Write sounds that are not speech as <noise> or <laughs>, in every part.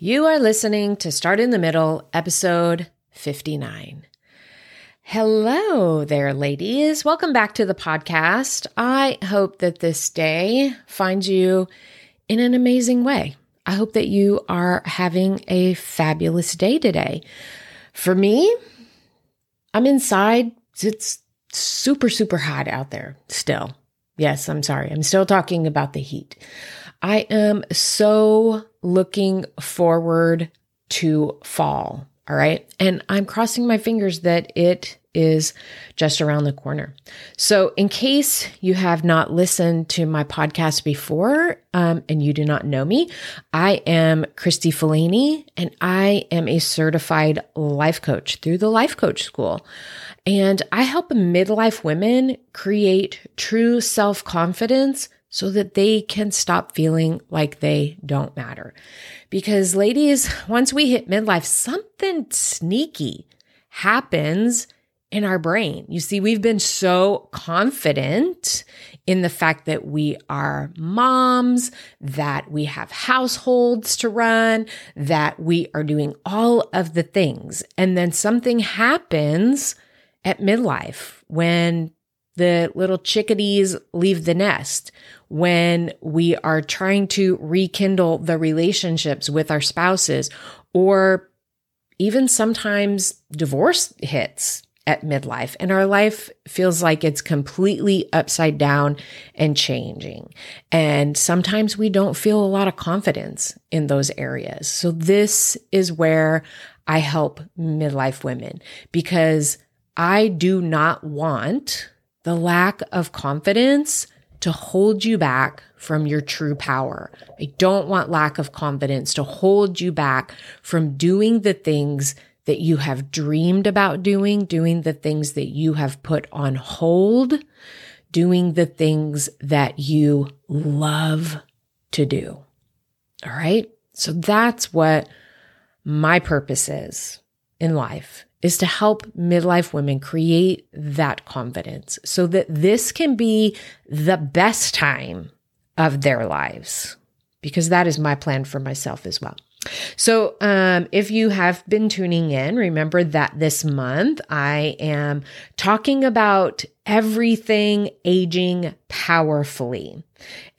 You are listening to Start in the Middle, episode 59. Hello there, ladies. Welcome back to the podcast. I hope that this day finds you in an amazing way. I hope that you are having a fabulous day today. For me, I'm inside. It's super, super hot out there still. Yes, I'm sorry. I'm still talking about the heat. I am so looking forward to fall. All right. And I'm crossing my fingers that it is just around the corner. So, in case you have not listened to my podcast before um, and you do not know me, I am Kristi Falany and I am a certified life coach through the Life Coach School. And I help midlife women create true self confidence so that they can stop feeling like they don't matter. Because, ladies, once we hit midlife, something sneaky happens in our brain. You see, we've been so confident in the fact that we are moms, that we have households to run, that we are doing all of the things. And then something happens at midlife when the little chickadees leave the nest, when we are trying to rekindle the relationships with our spouses, or even sometimes divorce hits at midlife and our life feels like it's completely upside down and changing. And sometimes we don't feel a lot of confidence in those areas. So this is where I help midlife women because I do not want the lack of confidence to hold you back from your true power. I don't want lack of confidence to hold you back from doing the things that you have dreamed about doing, doing the things that you have put on hold, doing the things that you love to do. All right. So that's what my purpose is in life is to help midlife women create that confidence so that this can be the best time of their lives, because that is my plan for myself as well. So, um, if you have been tuning in, remember that this month I am talking about everything aging powerfully.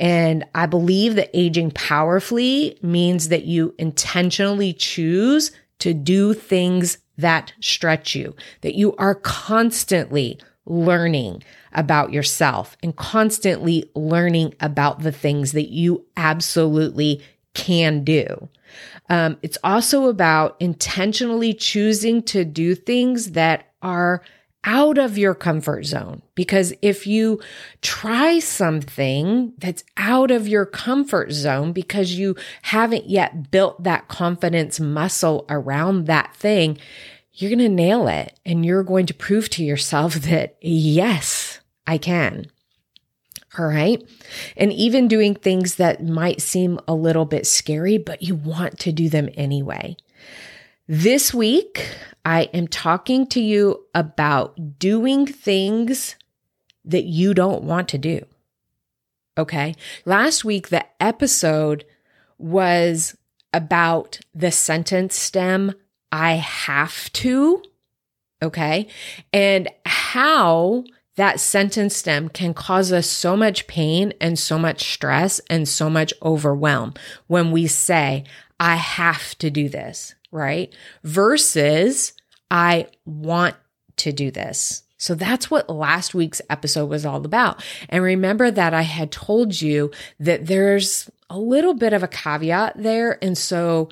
And I believe that aging powerfully means that you intentionally choose to do things that stretch you, that you are constantly learning about yourself and constantly learning about the things that you absolutely can do. Um, it's also about intentionally choosing to do things that are out of your comfort zone. Because if you try something that's out of your comfort zone because you haven't yet built that confidence muscle around that thing, you're going to nail it and you're going to prove to yourself <laughs> that yes, I can. All right. And even doing things that might seem a little bit scary, but you want to do them anyway. This week, I am talking to you about doing things that you don't want to do. Okay. Last week, the episode was about the sentence stem, I have to. Okay. And how that sentence stem can cause us so much pain and so much stress and so much overwhelm when we say, I have to do this right? Versus I want to do this. So that's what last week's episode was all about. And remember that I had told you that there's a little bit of a caveat there. And so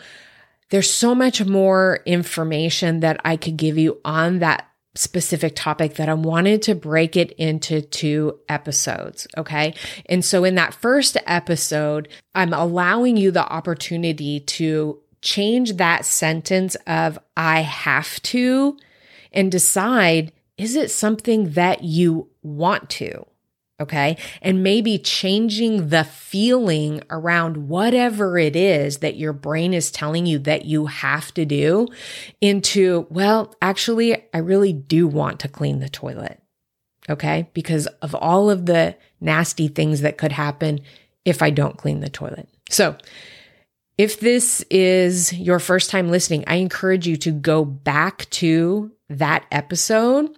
there's so much more information that I could give you on that specific topic that I wanted to break it into two episodes. Okay. And so in that first episode, I'm allowing you the opportunity to change that sentence of I have to and decide is it something that you want to? Okay. And maybe changing the feeling around whatever it is that your brain is telling you that you have to do into, well, actually, I really do want to clean the toilet. Okay. Because of all of the nasty things that could happen if I don't clean the toilet. So, if this is your first time listening, I encourage you to go back to that episode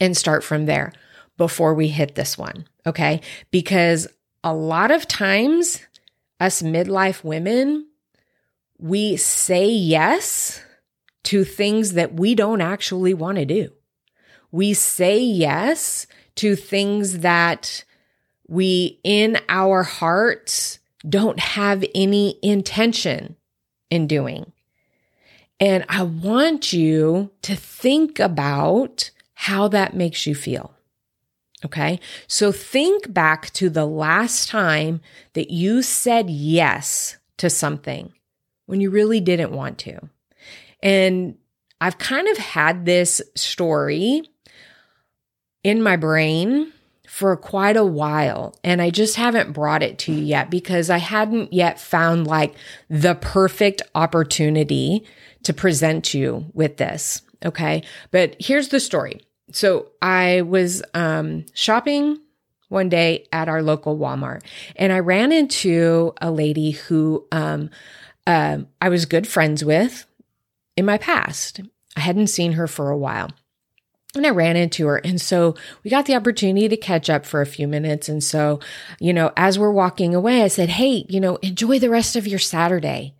and start from there before we hit this one. Okay. Because a lot of times, us midlife women, we say yes to things that we don't actually want to do. We say yes to things that we, in our hearts, don't have any intention in doing. And I want you to think about how that makes you feel. Okay. So think back to the last time that you said yes to something when you really didn't want to. And I've kind of had this story in my brain for quite a while and I just haven't brought it to you yet because I hadn't yet found like the perfect opportunity to present you with this. Okay. But here's the story so I was um, shopping one day at our local Walmart, and I ran into a lady who um, uh, I was good friends with in my past. I hadn't seen her for a while. And I ran into her. And so we got the opportunity to catch up for a few minutes. And so, you know, as we're walking away, I said, Hey, you know, enjoy the rest of your Saturday.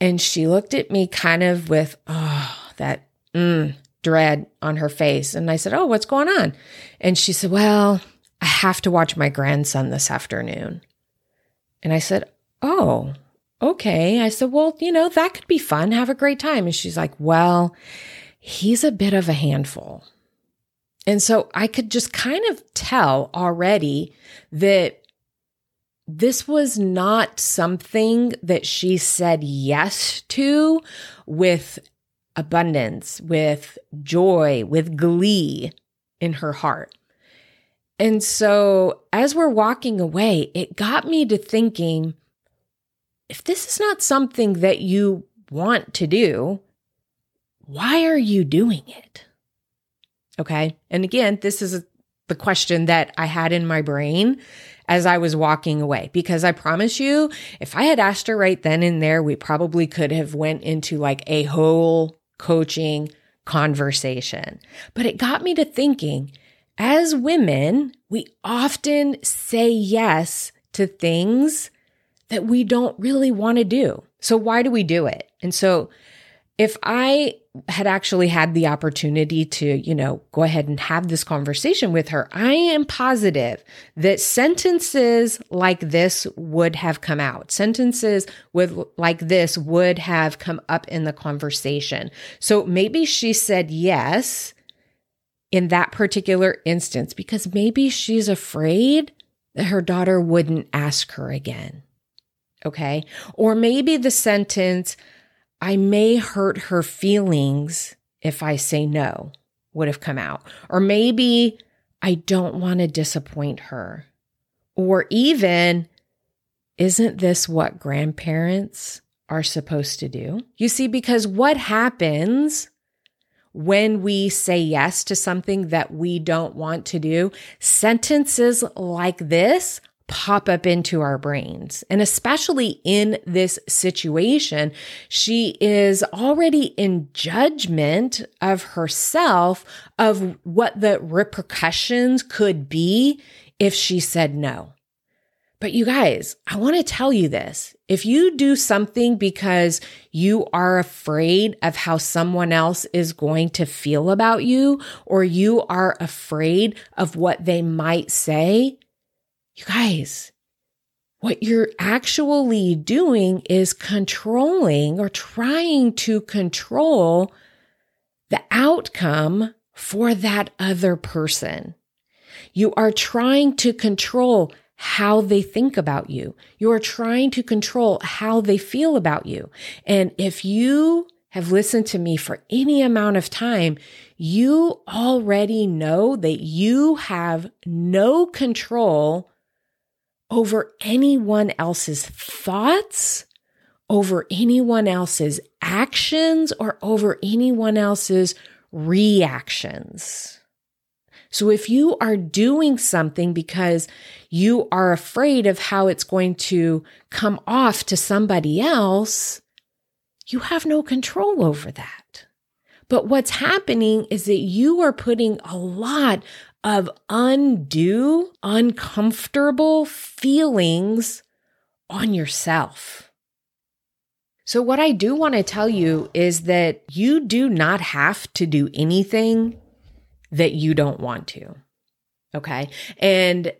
And she looked at me kind of with, oh, that, mm, dread on her face. And I said, Oh, what's going on? And she said, Well, I have to watch my grandson this afternoon. And I said, Oh, okay. I said, Well, you know, that could be fun. Have a great time. And she's like, Well, he's a bit of a handful. And so I could just kind of tell already that this was not something that she said yes to with abundance, with joy, with glee in her heart. And so as we're walking away, it got me to thinking if this is not something that you want to do, why are you doing it? Okay. And again, this is the question that I had in my brain as I was walking away because I promise you if I had asked her right then and there we probably could have went into like a whole coaching conversation. But it got me to thinking as women, we often say yes to things that we don't really want to do. So, why do we do it? And so, if I had actually had the opportunity to, you know, go ahead and have this conversation with her, I am positive that sentences like this would have come out. Sentences with like this would have come up in the conversation. So maybe she said yes in that particular instance because maybe she's afraid that her daughter wouldn't ask her again. Okay. Or maybe the sentence, I may hurt her feelings if I say no would have come out. Or maybe I don't want to disappoint her. Or even, isn't this what grandparents are supposed to do? You see, because what happens when we say yes to something that we don't want to do? Sentences like this pop up into our brains. And especially in this situation, she is already in judgment of herself of what the repercussions could be if she said no. But you guys, I want to tell you this. If you do something because you are afraid of how someone else is going to feel about you, or you are afraid of what they might say, you guys, what you're actually doing is controlling or trying to control the outcome for that other person. You are trying to control how they think about you. You are trying to control how they feel about you. And if you have listened to me for any amount of time, you already know that you have no control over anyone else's thoughts, over anyone else's actions, or over anyone else's reactions. So if you are doing something because you are afraid of how it's going to come off to somebody else, you have no control over that. But what's happening is that you are putting a lot of undue, uncomfortable feelings on yourself. So, what I do want to tell you is that you do not have to do anything that you don't want to. Okay. And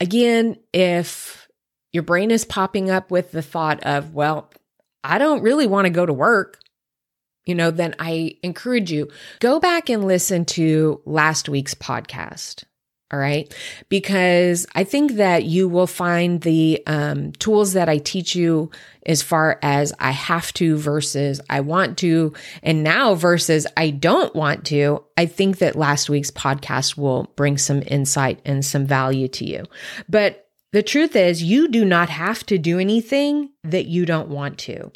again, if your brain is popping up with the thought of, well, I don't really want to go to work, you know, then I encourage you go back and listen to last week's podcast. All right. Because I think that you will find the um, tools that I teach you as far as I have to versus I want to, and now versus I don't want to. I think that last week's podcast will bring some insight and some value to you. But the truth is, you do not have to do anything that you don't want to.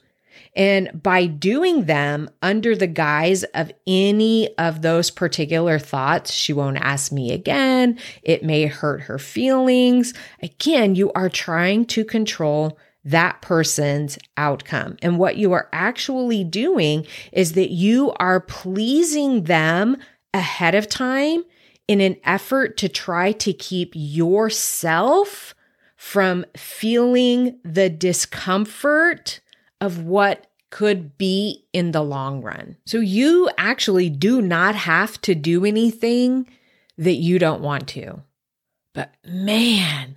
And by doing them under the guise of any of those particular thoughts, she won't ask me again. It may hurt her feelings. Again, you are trying to control that person's outcome. And what you are actually doing is that you are pleasing them ahead of time in an effort to try to keep yourself from feeling the discomfort of what could be in the long run. So you actually do not have to do anything that you don't want to. But man,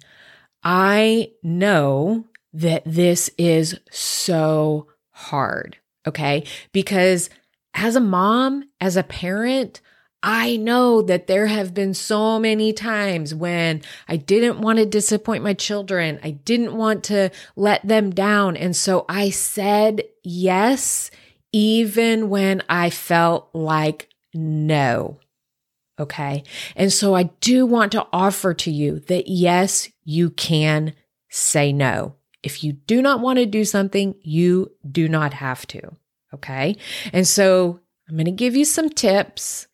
I know that this is so hard. Okay. Because as a mom, as a parent, I know that there have been so many times when I didn't want to disappoint my children. I didn't want to let them down. And so I said yes, even when I felt like no. Okay. And so I do want to offer to you that yes, you can say no. If you do not want to do something, you do not have to. Okay. And so I'm going to give you some tips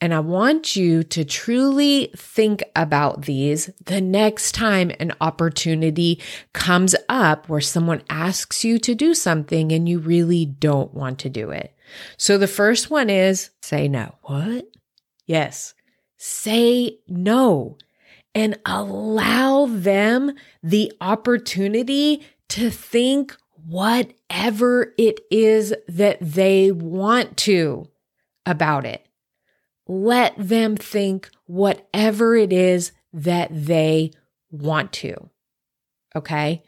and I want you to truly think about these the next time an opportunity comes up where someone asks you to do something and you really don't want to do it. So the first one is say no. What? Yes. Say no and allow them the opportunity to think whatever it is that they want to about it let them think whatever it is that they want to. Okay.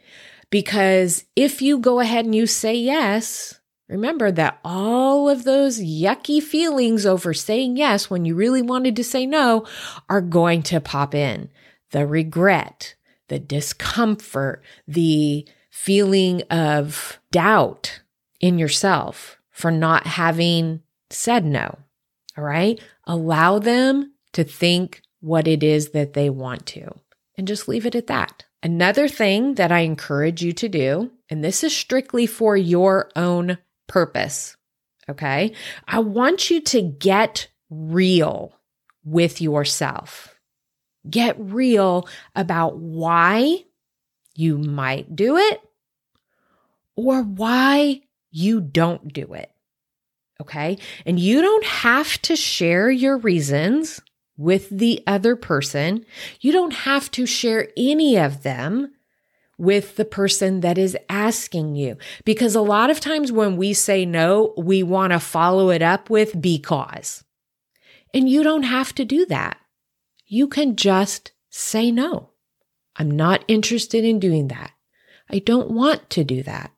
Because if you go ahead and you say yes, remember that all of those yucky feelings over saying yes when you really wanted to say no are going to pop in. The regret, the discomfort, the feeling of doubt in yourself for not having said no. All right. Allow them to think what it is that they want to and just leave it at that. Another thing that I encourage you to do, and this is strictly for your own purpose. Okay. I want you to get real with yourself. Get real about why you might do it or why you don't do it. Okay. And you don't have to share your reasons with the other person. You don't have to share any of them with the person that is asking you. Because a lot of times when we say no, we want to follow it up with because. And you don't have to do that. You can just say no. I'm not interested in doing that. I don't want to do that.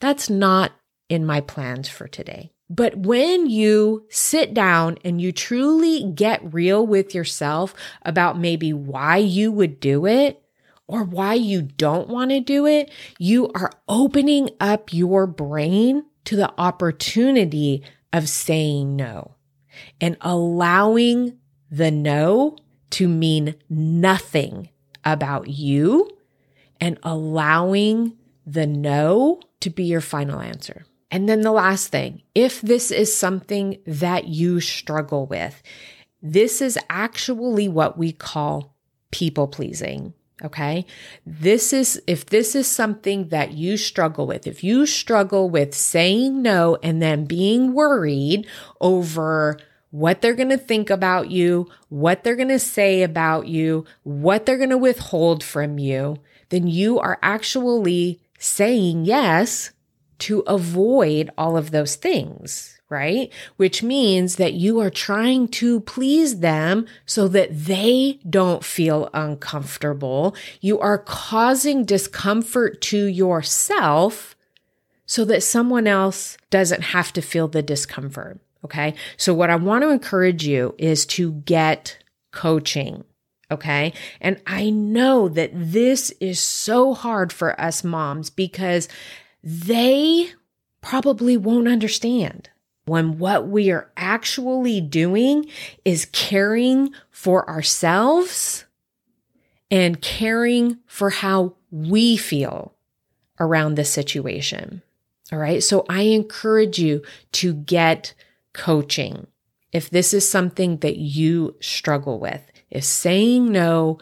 That's not in my plans for today. But when you sit down and you truly get real with yourself about maybe why you would do it or why you don't want to do it, you are opening up your brain to the opportunity of saying no and allowing the no to mean nothing about you and allowing the no to be your final answer. And then the last thing, if this is something that you struggle with, this is actually what we call people pleasing. Okay. This is, if this is something that you struggle with, if you struggle with saying no and then being worried over what they're going to think about you, what they're going to say about you, what they're going to withhold from you, then you are actually saying yes to avoid all of those things, right? Which means that you are trying to please them so that they don't feel uncomfortable. You are causing discomfort to yourself so that someone else doesn't have to feel the discomfort. Okay. So what I want to encourage you is to get coaching. Okay. And I know that this is so hard for us moms because they probably won't understand when what we are actually doing is caring for ourselves and caring for how we feel around this situation. All right. So I encourage you to get coaching if this is something that you struggle with. If saying no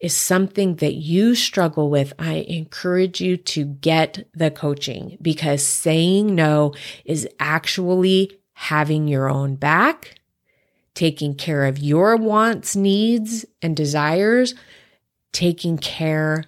is something that you struggle with, I encourage you to get the coaching because saying no is actually having your own back, taking care of your wants, needs, and desires, taking care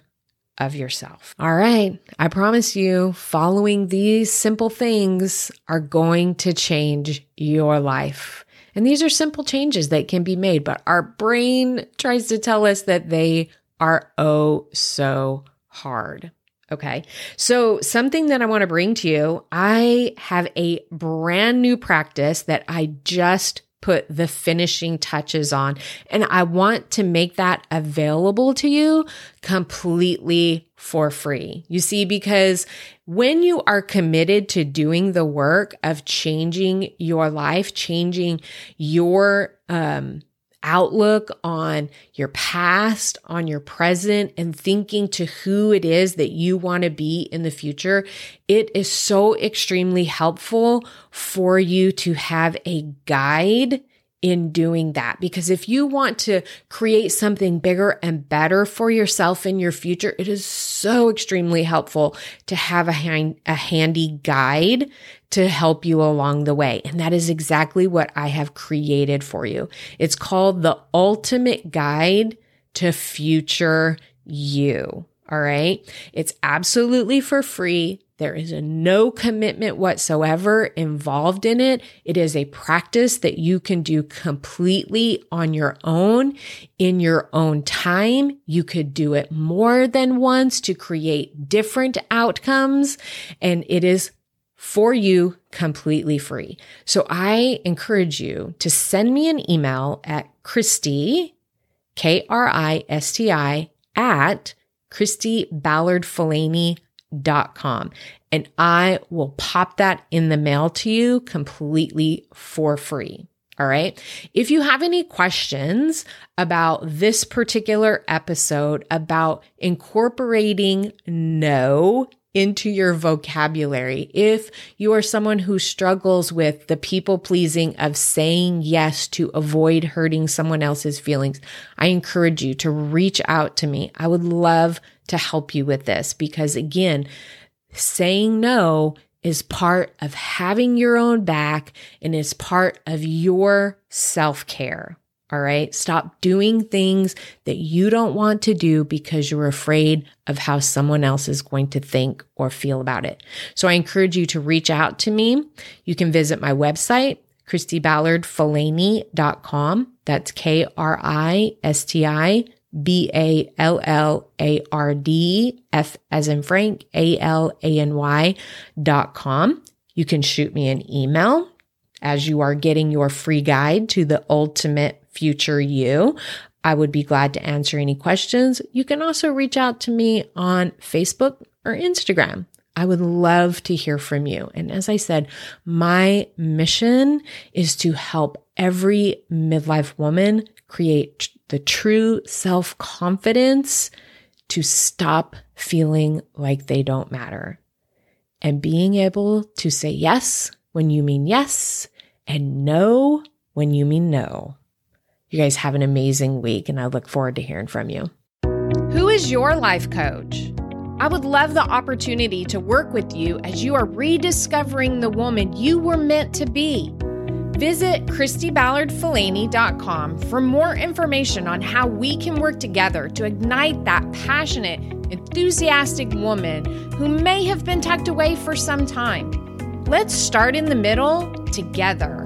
of yourself. All right. I promise you, following these simple things are going to change your life. And these are simple changes that can be made, but our brain tries to tell us that they are oh so hard. Okay. So, something that I want to bring to you, I have a brand new practice that I just put the finishing touches on. And I want to make that available to you completely for free. You see, because when you are committed to doing the work of changing your life, changing your, um, outlook on your past, on your present, and thinking to who it is that you want to be in the future, it is so extremely helpful for you to have a guide in doing that. Because if you want to create something bigger and better for yourself in your future, it is so extremely helpful to have a, hand, a handy guide to help you along the way. And that is exactly what I have created for you. It's called the ultimate guide to future you. All right. It's absolutely for free. There is a no commitment whatsoever involved in it. It is a practice that you can do completely on your own in your own time. You could do it more than once to create different outcomes. And it is for you completely free. So I encourage you to send me an email at Kristi, K R I S T I, at Kristi Ballard Falany com and I will pop that in the mail to you completely for free. All right. If you have any questions about this particular episode about incorporating no into your vocabulary, if you are someone who struggles with the people pleasing of saying yes to avoid hurting someone else's feelings, I encourage you to reach out to me. I would love to help you with this because again, saying no is part of having your own back and is part of your self care. All right. Stop doing things that you don't want to do because you're afraid of how someone else is going to think or feel about it. So I encourage you to reach out to me. You can visit my website, KristiBallardFalany.com. That's K R I S T I B A L L A R D F as in Frank, A L A N Y dot com. You can shoot me an email as you are getting your free guide to the ultimate future you. I would be glad to answer any questions. You can also reach out to me on Facebook or Instagram. I would love to hear from you. And as I said, my mission is to help every midlife woman create the true self confidence to stop feeling like they don't matter and being able to say yes when you mean yes and no when you mean no. You guys have an amazing week, and I look forward to hearing from you. Who is your life coach? I would love the opportunity to work with you as you are rediscovering the woman you were meant to be. Visit KristiBallardFalany.com for more information on how we can work together to ignite that passionate, enthusiastic woman who may have been tucked away for some time. Let's start in the middle together.